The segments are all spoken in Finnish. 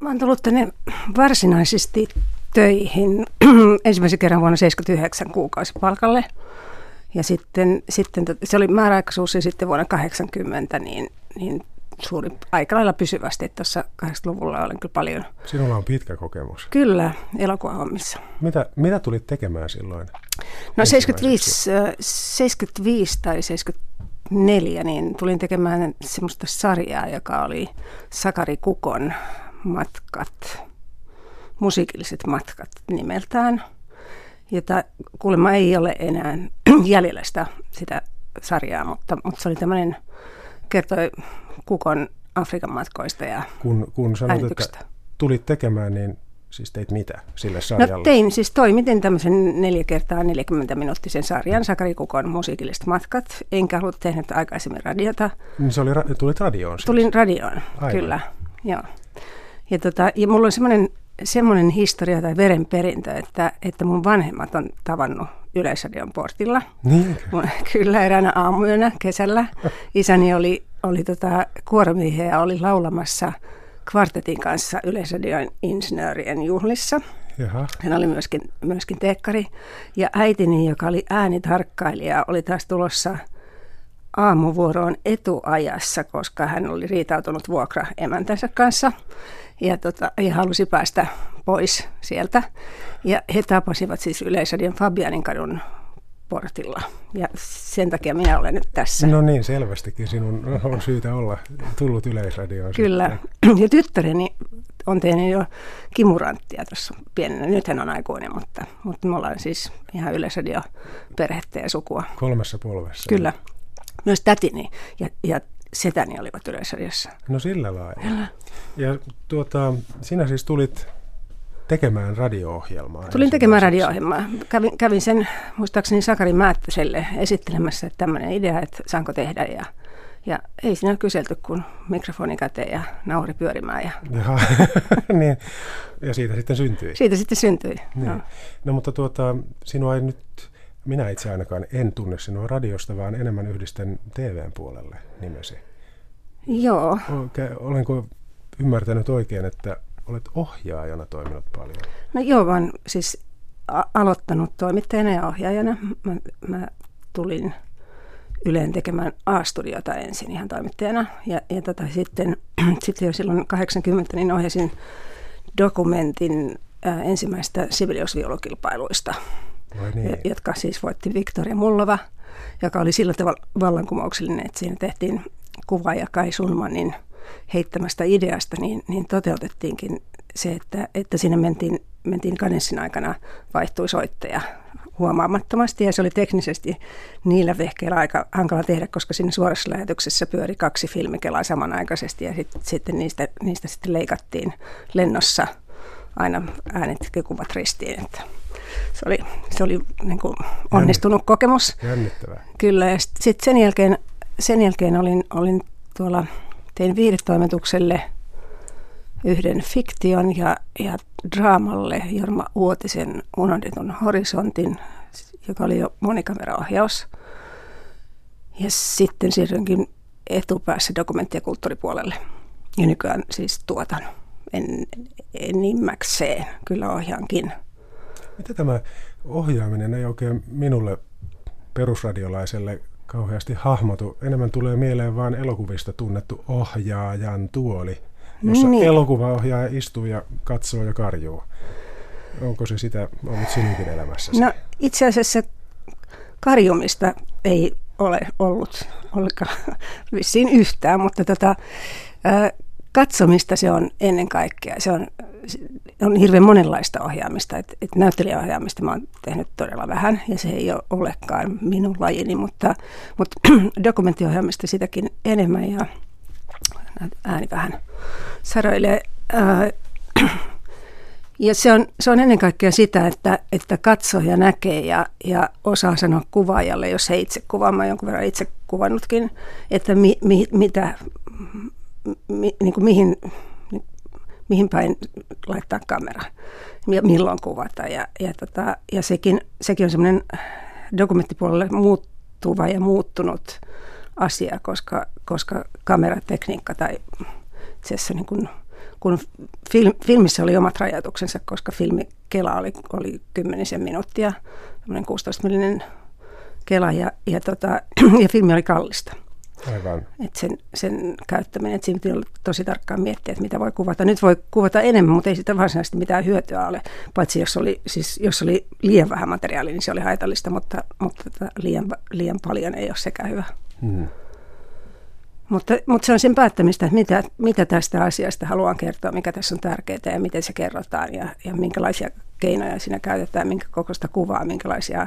Mä oon tullut tänne varsinaisesti töihin ensimmäisen kerran vuonna 79 kuukausipalkalle. Ja sitten, sitten se oli määräaikaisuus ja sitten vuonna 80 niin, niin suuri, aika lailla pysyvästi, tuossa 80-luvulla olen kyllä paljon. Sinulla on pitkä kokemus. Kyllä, elokuvahommissa. Mitä, mitä tulit tekemään silloin? No 75, 75 tai 74, niin tulin tekemään semmoista sarjaa, joka oli Sakari Kukon matkat, musiikilliset matkat nimeltään, jota kuulemma ei ole enää jäljellä sitä, sitä sarjaa, mutta, mutta se oli tämmöinen, kertoi Kukon Afrikan matkoista ja Kun, kun sanot, että tulit tekemään, niin siis teit mitä sille No sarjalle? tein, siis toimitin tämmöisen neljä kertaa 40 minuuttisen sarjan Sakari Kukon musiikilliset matkat. Enkä ollut tehnyt aikaisemmin radiota. Niin se oli, ra- tulit radioon siis. Tulin radioon, Aivan. kyllä. Joo. Ja, tota, ja mulla on semmoinen, semmoinen historia tai verenperintö, että, että mun vanhemmat on tavannut Yleisradion portilla. Niin. Mun- Kyllä, eräänä aamuyönä kesällä. Isäni oli, oli tota, kuoromiehiä ja oli laulamassa kvartetin kanssa Yleisradion insinöörien juhlissa. Jaha. Hän oli myöskin, myöskin teekkari. Ja äitini, joka oli äänitarkkailija, oli taas tulossa aamuvuoroon etuajassa, koska hän oli riitautunut vuokraemäntänsä kanssa ja, tota, ja halusi päästä pois sieltä. Ja he tapasivat siis Yleisradion Fabianin kadun portilla. Ja sen takia minä olen nyt tässä. No niin, selvästikin sinun on syytä olla tullut yleisradioon. Kyllä. sitten. Ja tyttäreni on tehnyt jo kimuranttia tuossa pienenä. Nyt hän on aikuinen, mutta, mutta me ollaan siis ihan yleisradio perhettä ja sukua. Kolmessa polvessa. Kyllä. Myös tätini ja, ja setäni olivat yleisradiossa. No sillä lailla. Ja tuota, sinä siis tulit tekemään radio-ohjelmaa. Tulin tekemään radio-ohjelmaa. Kävin, kävin sen muistaakseni Sakari Määttöselle esittelemässä, että tämmöinen idea, että saanko tehdä. Ja, ja ei siinä kyselty, kun mikrofoni käteen ja nauhuri pyörimään. Ja Jaha, niin. Ja siitä sitten syntyi. siitä sitten syntyi. Niin. No. No mutta tuota, sinua ei nyt, minä itse ainakaan en tunne sinua radiosta, vaan enemmän yhdistän TVn puolelle nimesi. Joo, Olenko ymmärtänyt oikein, että olet ohjaajana toiminut paljon? No joo, vaan siis a- aloittanut toimittajana ja ohjaajana. Mä, mä tulin Yleen tekemään A-studiota ensin ihan toimittajana. Ja, ja tota, sitten, sitten jo silloin 80 niin ohjasin dokumentin ää, ensimmäistä sibeliusviulukilpailuista, Niin. jotka siis voitti Victoria Mullova, joka oli sillä tavalla vallankumouksellinen, että siinä tehtiin kuva ja Kai Sulmanin heittämästä ideasta, niin, niin toteutettiinkin se, että, että siinä mentiin, mentiin kadenssin aikana vaihtui soittaja huomaamattomasti ja se oli teknisesti niillä vehkeillä aika hankala tehdä, koska siinä suorassa lähetyksessä pyöri kaksi filmikelaa samanaikaisesti ja sit, sitten niistä, niistä sitten leikattiin lennossa aina äänet ja kuvat ristiin. Että se oli, se oli niin kuin onnistunut kokemus. Jännittävää. Kyllä, ja sitten sit sen jälkeen, sen jälkeen olin, olin tuolla, tein viihdetoimitukselle yhden fiktion ja, ja draamalle Jorma Uotisen Unohdetun horisontin, joka oli jo monikameraohjaus. Ja sitten siirryinkin etupäässä dokumentti- ja kulttuuripuolelle. Ja nykyään siis tuotan en, enimmäkseen, kyllä ohjaankin. Mitä tämä ohjaaminen ei oikein minulle perusradiolaiselle kauheasti hahmotu. Enemmän tulee mieleen vain elokuvista tunnettu ohjaajan tuoli, jossa Niin. elokuvaohjaaja istuu ja katsoo ja karjuu. Onko se sitä ollut sinunkin elämässäsi? No itse asiassa karjumista ei ole ollut ollenkaan vissiin yhtään, mutta tota, ää, katsomista se on ennen kaikkea. Se on, on hirveän monenlaista ohjaamista. Et, et näyttelijäohjaamista mä oon tehnyt todella vähän ja se ei ole olekaan minun lajini, mutta, mutta dokumenttiohjaamista sitäkin enemmän ja ääni vähän saroilee. Ää, ja se on, se on ennen kaikkea sitä, että, että katsoja näkee ja, ja osaa sanoa kuvaajalle, jos ei itse kuvaa, mä jonkun verran itse kuvannutkin, että mi, mi, mitä, mi, niin kuin mihin, mihin päin laittaa kamera milloin kuvata. Ja, ja, tota, ja sekin, sekin on semmoinen dokumenttipuolelle muuttuva ja muuttunut asia, koska, koska kameratekniikka tai itse asiassa niin kuin kun film, filmissä oli omat rajoituksensa, koska filmikela oli, oli kymmenisen minuuttia, tämmöinen 16 millinen kela ja, ja, tota, ja filmi oli kallista. Aivan. Et sen, sen käyttäminen, että siinä piti tosi tarkkaan miettiä, että mitä voi kuvata. Nyt voi kuvata enemmän, mutta ei sitä varsinaisesti mitään hyötyä ole, paitsi jos oli, siis, jos oli liian vähän materiaalia, niin se oli haitallista, mutta, mutta tota, liian, liian paljon ei ole sekään hyvä. Hmm. Mutta, mutta se on sen päättämistä, että mitä, mitä tästä asiasta haluan kertoa, mikä tässä on tärkeää ja miten se kerrotaan ja, ja minkälaisia keinoja siinä käytetään, minkä kokoista kuvaa, minkälaisia,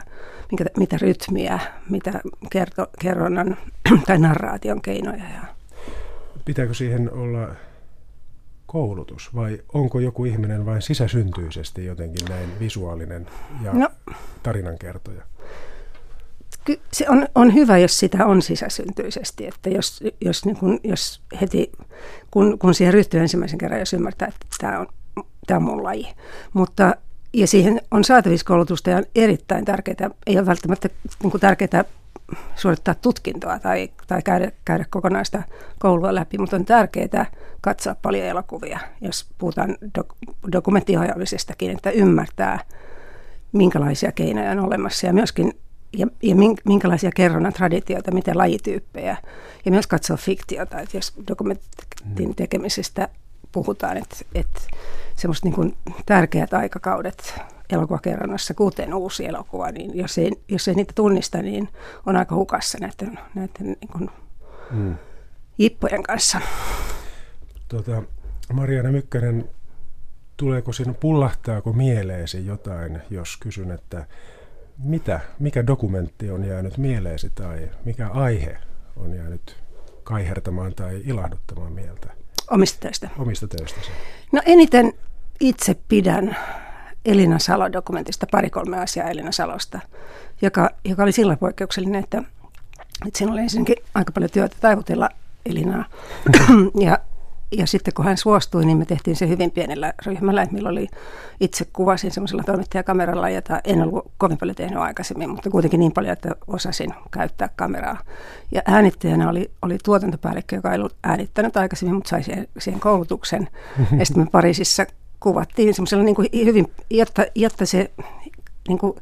minkä, mitä rytmiä, mitä kerto, kerronnan tai narraation keinoja. Ja. Pitääkö siihen olla koulutus vai onko joku ihminen vain sisäsyntyisesti jotenkin näin visuaalinen ja no, tarinankertoja? Se on, on hyvä, jos sitä on sisäsyntyisesti, että jos, jos, niin kun, jos heti, kun, kun siihen ryhtyy ensimmäisen kerran, jos ymmärtää, että tämä on, tämä on mun laji. Mutta, ja siihen on saatavissa koulutusta ja on erittäin tärkeää, ei ole välttämättä niin tärkeää suorittaa tutkintoa tai, tai käydä, käydä kokonaista koulua läpi, mutta on tärkeää katsoa paljon elokuvia, jos puhutaan dok- dokumenttiohjaamisestakin, että ymmärtää, minkälaisia keinoja on olemassa ja myöskin ja, ja minkälaisia kerronnan traditioita, miten lajityyppejä. Ja myös katsoa fiktiota, että jos dokumentin mm. tekemisestä puhutaan, että, että semmoiset niin tärkeät aikakaudet elokuvakerronnassa, kuten uusi elokuva, niin jos ei, jos ei niitä tunnista, niin on aika hukassa näiden, näiden niin kuin mm. jippojen kanssa. Tota, Mariana Mykkänen, tuleeko sinun, pullahtaako mieleesi jotain, jos kysyn, että mitä, mikä dokumentti on jäänyt mieleesi tai mikä aihe on jäänyt kaihertamaan tai ilahduttamaan mieltä? Omista töistä. Omista töistäsi. No eniten itse pidän Elina Salo-dokumentista, pari-kolme asiaa Elina Salosta, joka, joka oli sillä poikkeuksellinen, että, että siinä oli ensinnäkin aika paljon työtä taivutella Elinaa. ja ja sitten kun hän suostui, niin me tehtiin se hyvin pienellä ryhmällä, että meillä oli, itse kuvasin semmoisella toimittajakameralla, jota en ollut kovin paljon tehnyt aikaisemmin, mutta kuitenkin niin paljon, että osasin käyttää kameraa. Ja äänittäjänä oli, oli tuotantopäällikkö, joka ei ollut äänittänyt aikaisemmin, mutta sai siihen, siihen koulutuksen. Ja sitten me Pariisissa kuvattiin semmoisella niin kuin hyvin, jotta, jotta se niin kuin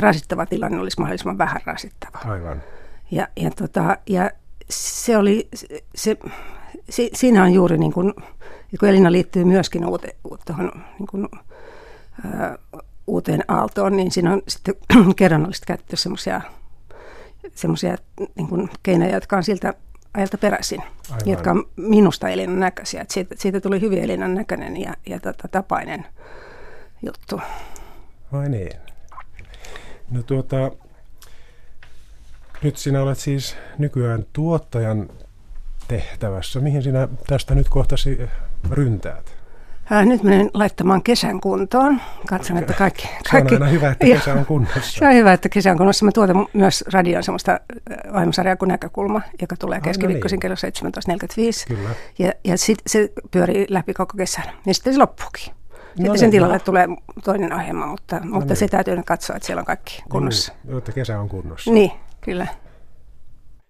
rasittava tilanne olisi mahdollisimman vähän rasittava. Aivan. Ja, ja, tota, ja se oli, se, si, siinä on juuri niin kuin, kun Elina liittyy myöskin uute, tuohon, niin kuin, ää, uuteen aaltoon, niin siinä on sitten kerronnallisesti käytetty semmoisia semmoisia niin keinoja, jotka on siltä ajalta peräisin, Aivan. jotka on minusta Elinan näköisiä. Siitä, siitä tuli hyvin Elinan näköinen ja, ja tota, tapainen juttu. Vai niin. No tuota, nyt sinä olet siis nykyään tuottajan tehtävässä. Mihin sinä tästä nyt kohtasi ryntäät? Ää, nyt menen laittamaan kesän kuntoon. Katson, että kaikki... kaikki se on aina hyvä, että kesä on kunnossa. Se on hyvä, että kesä on kunnossa. Mä tuotan myös radion sellaista ohjelmasarjaa kuin Näkökulma, joka tulee keskiviikkoisin niin. kello 17.45. Kyllä. Ja, ja sit se pyörii läpi koko kesän. Ja sitten se loppuukin. Sitten no sen niin, tilalle no. tulee toinen ohjelma, mutta, no mutta niin. se täytyy katsoa, että siellä on kaikki kunnossa. No niin, että kesä on kunnossa. Niin, kyllä.